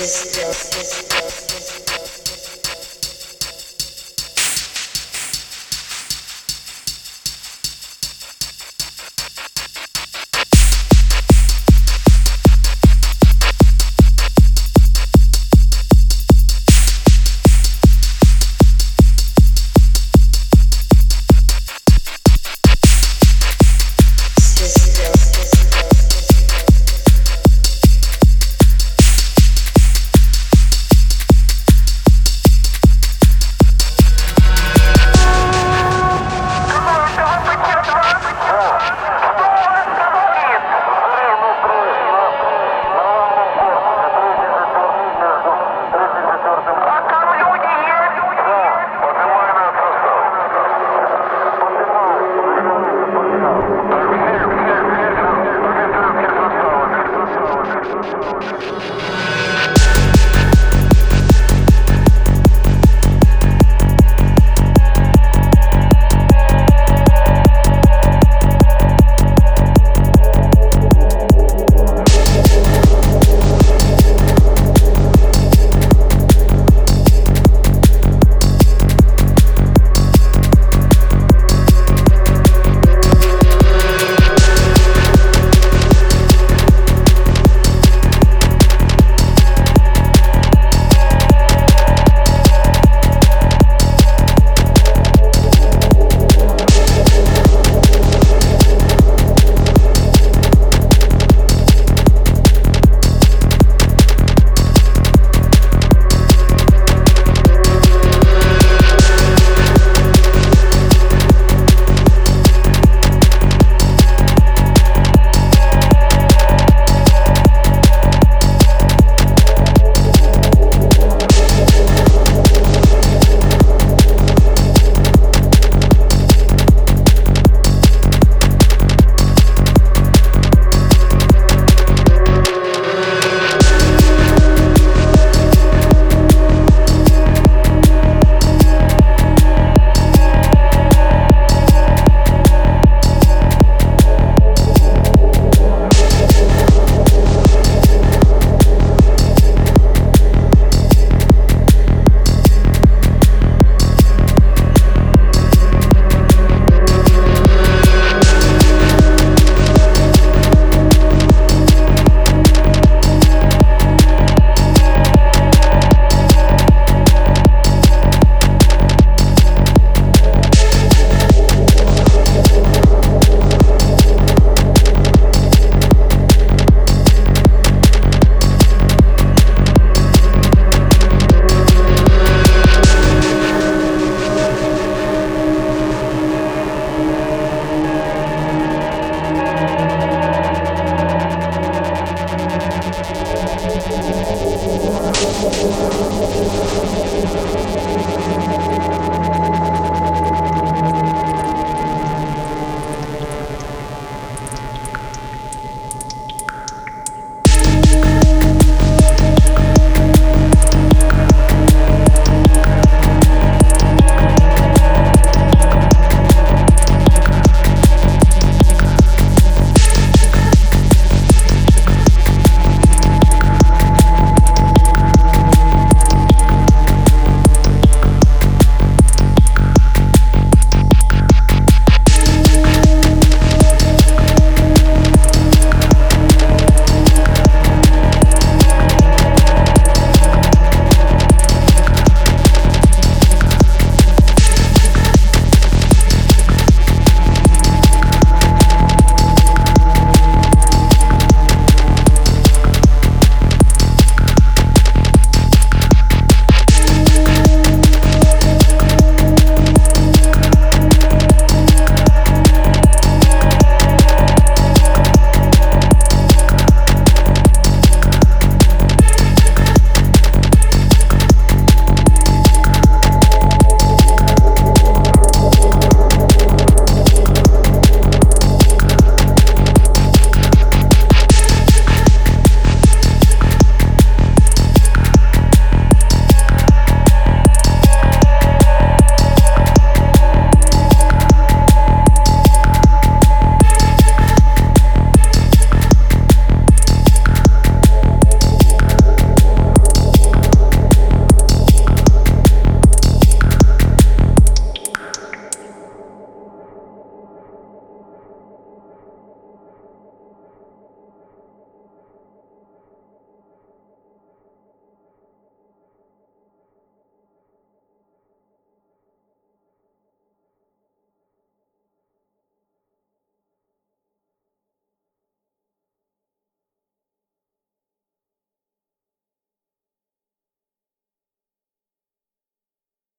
disco, disco, disco.